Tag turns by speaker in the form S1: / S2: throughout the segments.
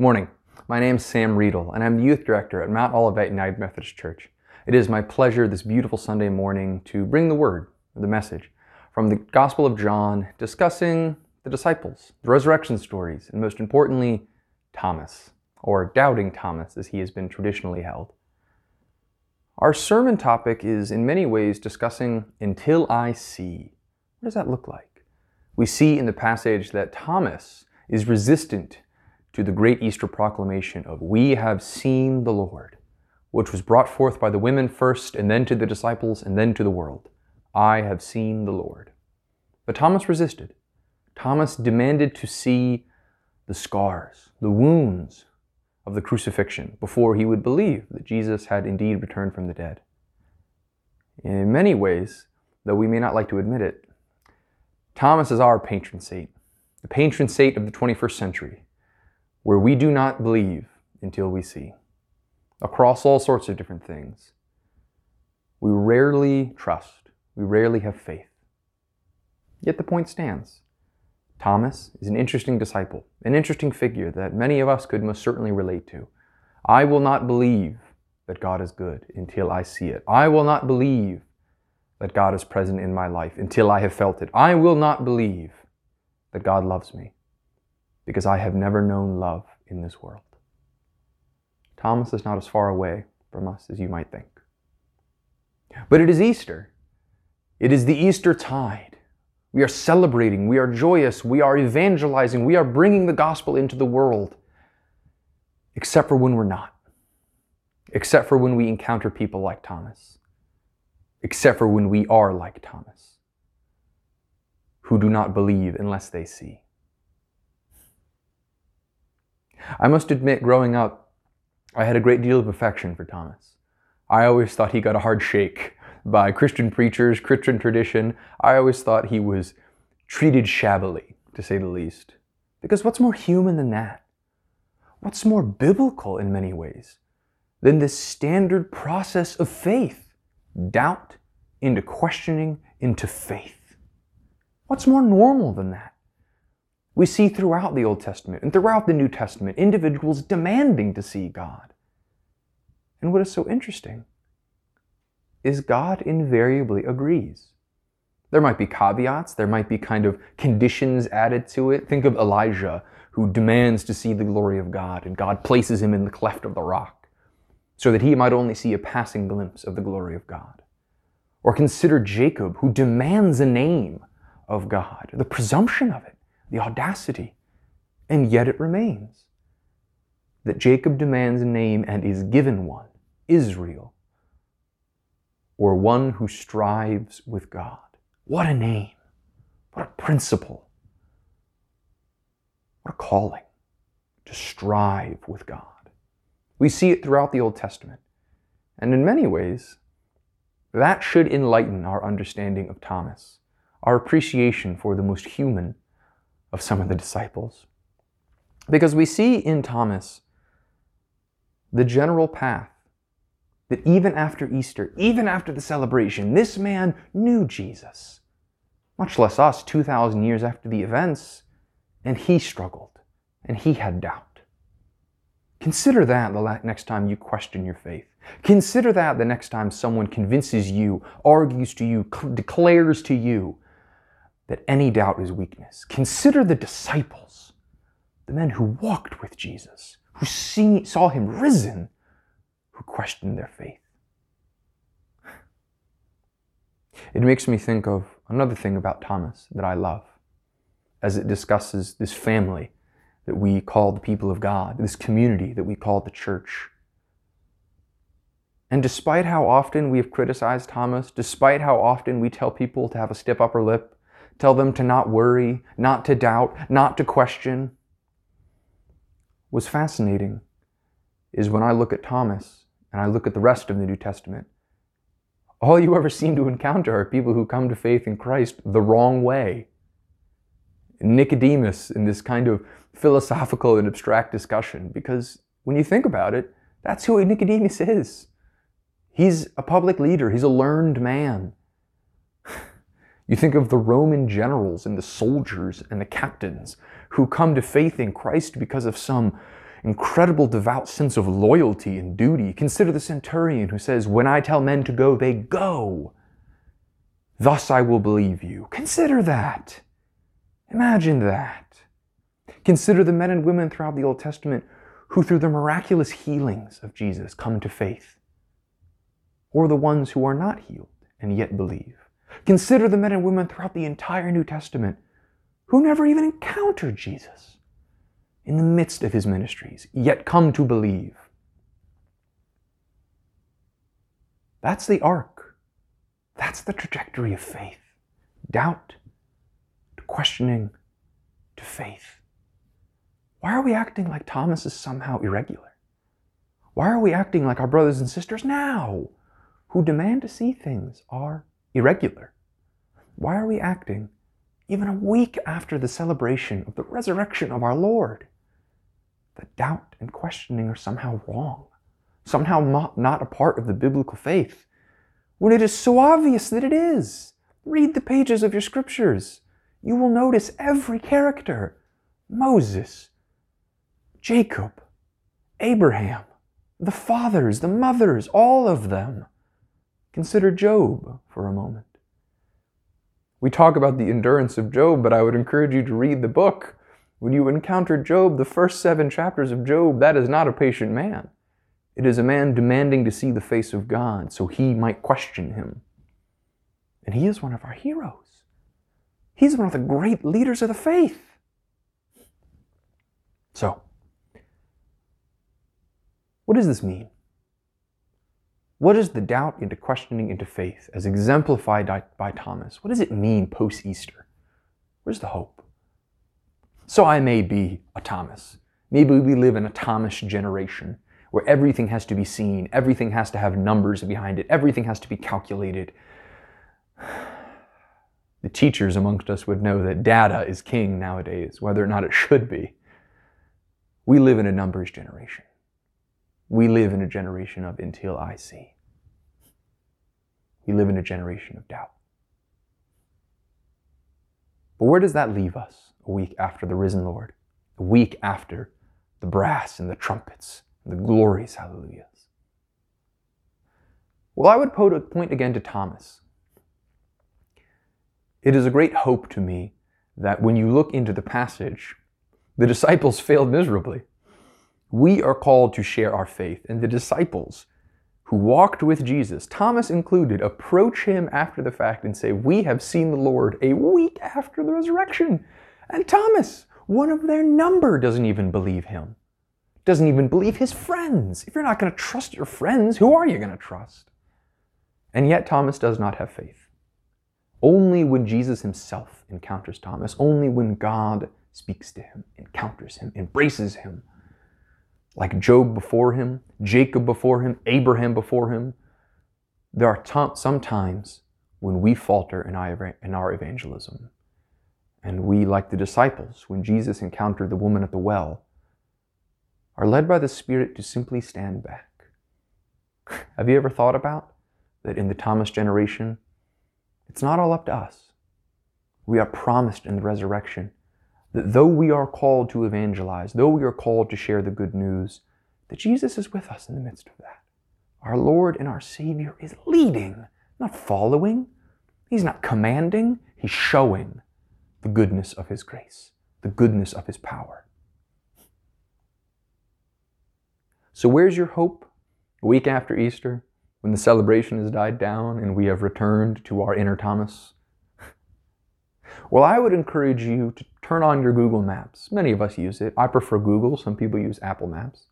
S1: Morning. My name is Sam Riedel, and I'm the youth director at Mount Olivet United Methodist Church. It is my pleasure this beautiful Sunday morning to bring the word, the message, from the Gospel of John, discussing the disciples, the resurrection stories, and most importantly, Thomas, or Doubting Thomas as he has been traditionally held. Our sermon topic is in many ways discussing until I see. What does that look like? We see in the passage that Thomas is resistant to the great Easter proclamation of We have seen the Lord, which was brought forth by the women first, and then to the disciples, and then to the world. I have seen the Lord. But Thomas resisted. Thomas demanded to see the scars, the wounds of the crucifixion before he would believe that Jesus had indeed returned from the dead. In many ways, though we may not like to admit it, Thomas is our patron saint, the patron saint of the 21st century, where we do not believe until we see, across all sorts of different things. We rarely trust, we rarely have faith. Yet the point stands. Thomas is an interesting disciple, an interesting figure that many of us could most certainly relate to. I will not believe that God is good until I see it. I will not believe that God is present in my life until I have felt it. I will not believe that God loves me because I have never known love in this world. Thomas is not as far away from us as you might think. But it is Easter. It is the Easter tide. We are celebrating, we are joyous, we are evangelizing, we are bringing the gospel into the world, except for when we're not. Except for when we encounter people like Thomas. Except for when we are like Thomas, who do not believe unless they see. I must admit, growing up, I had a great deal of affection for Thomas. I always thought he got a hard shake by Christian preachers, Christian tradition. I always thought he was treated shabbily, to say the least. Because what's more human than that? What's more biblical in many ways than this standard process of faith? Doubt into questioning into faith. What's more normal than that? We see throughout the Old Testament and throughout the New Testament individuals demanding to see God. And what is so interesting is God invariably agrees. There might be caveats, there might be kind of conditions added to it. Think of Elijah, who demands to see the glory of God, and God places him in the cleft of the rock so that he might only see a passing glimpse of the glory of God. Or consider Jacob, who demands a name of God, the presumption of it, the audacity, and yet it remains that Jacob demands a name and is given one, Israel, or one who strives with God. What a name! What a principle! What a calling to strive with God. We see it throughout the Old Testament. And in many ways, that should enlighten our understanding of Thomas, our appreciation for the most human of some of the disciples. Because we see in Thomas the general path that even after Easter, even after the celebration, this man knew Jesus, much less us 2,000 years after the events, and he struggled and he had doubt. Consider that the next time you question your faith. Consider that the next time someone convinces you, argues to you, declares to you that any doubt is weakness. Consider the disciples, the men who walked with Jesus, who see, saw him risen who questioned their faith. It makes me think of another thing about Thomas that I love as it discusses this family that we call the people of God, this community that we call the church. And despite how often we have criticized Thomas, despite how often we tell people to have a stiff upper lip, tell them to not worry, not to doubt, not to question, was fascinating is when I look at Thomas and I look at the rest of the New Testament, all you ever seem to encounter are people who come to faith in Christ the wrong way. Nicodemus in this kind of philosophical and abstract discussion, because when you think about it, that's who Nicodemus is. He's a public leader, he's a learned man. You think of the Roman generals and the soldiers and the captains who come to faith in Christ because of some incredible devout sense of loyalty and duty. Consider the centurion who says, When I tell men to go, they go. Thus I will believe you. Consider that. Imagine that. Consider the men and women throughout the Old Testament who, through the miraculous healings of Jesus, come to faith, or the ones who are not healed and yet believe. Consider the men and women throughout the entire New Testament who never even encountered Jesus in the midst of his ministries, yet come to believe. That's the arc. That's the trajectory of faith. Doubt to questioning to faith. Why are we acting like Thomas is somehow irregular? Why are we acting like our brothers and sisters now, who demand to see things are irregular? Why are we acting even a week after the celebration of the resurrection of our Lord? that doubt and questioning are somehow wrong, somehow not a part of the biblical faith, when it is so obvious that it is. Read the pages of your scriptures. You will notice every character Moses, Jacob, Abraham, the fathers, the mothers, all of them. Consider Job for a moment. We talk about the endurance of Job, but I would encourage you to read the book. When you encounter Job, the first seven chapters of Job, that is not a patient man. It is a man demanding to see the face of God so he might question him. And he is one of our heroes. He's one of the great leaders of the faith. So, what does this mean? What is the doubt into questioning into faith as exemplified by, Thomas? What does it mean post Easter? Where's the hope? So I may be a Thomas. Maybe we live in a Thomas generation where everything has to be seen, everything has to have numbers behind it, everything has to be calculated. The teachers amongst us would know that data is king nowadays, whether or not it should be. We live in a numbers generation. We live in a generation of until I see. We live in a generation of doubt. But where does that leave us? a week after the risen Lord, a week after the brass and the trumpets and the glorious hallelujahs. Well, I would point again to Thomas. It is a great hope to me that when you look into the passage, the disciples failed miserably. We are called to share our faith, and the disciples who walked with Jesus, Thomas included, approach him after the fact and say, We have seen the Lord a week after the resurrection. And Thomas, one of their number, doesn't even believe him. Doesn't even believe his friends. If you're not going to trust your friends, who are you going to trust? And yet, Thomas does not have faith. Only when Jesus himself encounters Thomas, only when God speaks to him, encounters him, embraces him, like Job before him, Jacob before him, Abraham before him, there are t- some times when we falter in our, in our evangelism. And we, like the disciples, when Jesus encountered the woman at the well, are led by the Spirit to simply stand back. Have you ever thought about that in the Thomas generation, it's not all up to us. We are promised in the resurrection that though we are called to evangelize, though we are called to share the good news, that Jesus is with us in the midst of that. Our Lord and our Savior is leading, not following. He's not commanding, He's showing the goodness of His grace, the goodness of His power. So, where's your hope? A week after Easter, when the celebration has died down and we have returned to our inner Thomas? Well, I would encourage you to turn on your Google Maps. Many of us use it. I prefer Google, some people use Apple Maps.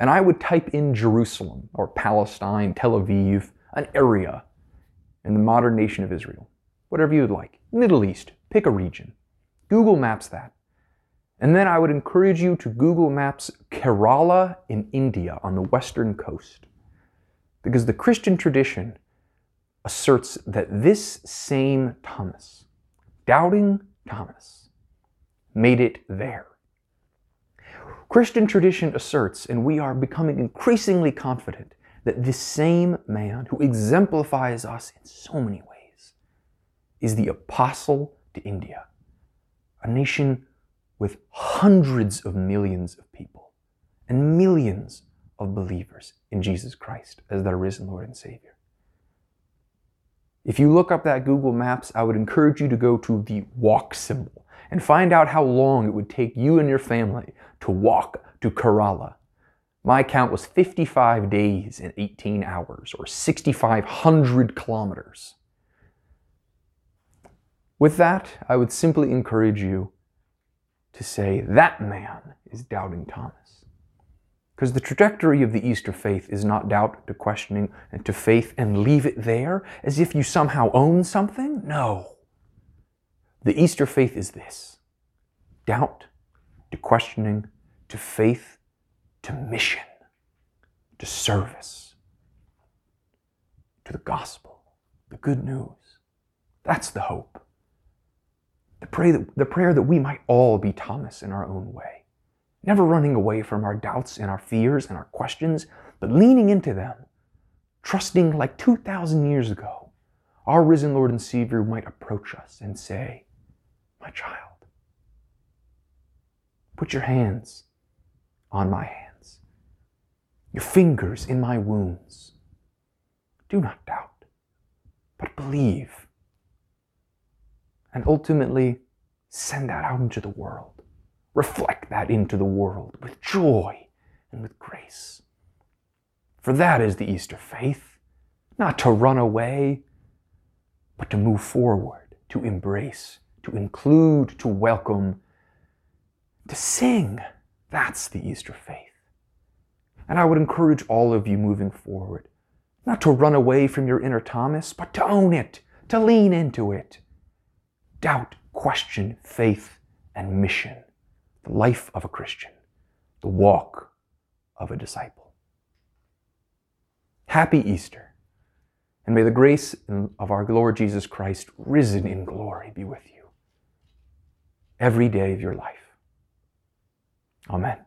S1: And I would type in Jerusalem or Palestine, Tel Aviv, an area in the modern nation of Israel, whatever you would like, Middle East, Pick a region. Google Maps that. And then I would encourage you to Google Maps Kerala in India on the western coast. Because the Christian tradition asserts that this same Thomas, doubting Thomas, made it there. Christian tradition asserts, and we are becoming increasingly confident, that this same man who exemplifies us in so many ways is the apostle to India, a nation with hundreds of millions of people. and millions of believers in Jesus Christ as their risen Lord and Savior. If you look up that Google Maps, I would encourage you to go to the walk symbol and find out how long it would take you and your family to walk to Kerala. My count was 55 days and 18 hours, or 6,500 kilometers. With that, I would simply encourage you to say, that man is doubting Thomas. Because the trajectory of the Easter faith is not doubt to questioning and to faith and leave it there as if you somehow own something. No. The Easter faith is this doubt to questioning to faith to mission to service to the gospel, the good news. That's the hope. The, pray that, the prayer that we might all be Thomas in our own way, never running away from our doubts and our fears and our questions, but leaning into them, trusting like 2,000 years ago, our risen Lord and Savior might approach us and say, My child, put your hands on my hands, your fingers in my wounds. Do not doubt, but believe and ultimately send that out into the world. Reflect that into the world with joy and with grace. For that is the Easter faith, not to run away, but to move forward, to embrace, to include, to welcome, to sing. That's the Easter faith. And I would encourage all of you moving forward, not to run away from your inner Thomas, but to own it, to lean into it, doubt, question, faith, and mission. The life of a Christian, the walk of a disciple. Happy Easter, and may the grace of our Lord Jesus Christ, risen in glory, be with you every day of your life. Amen.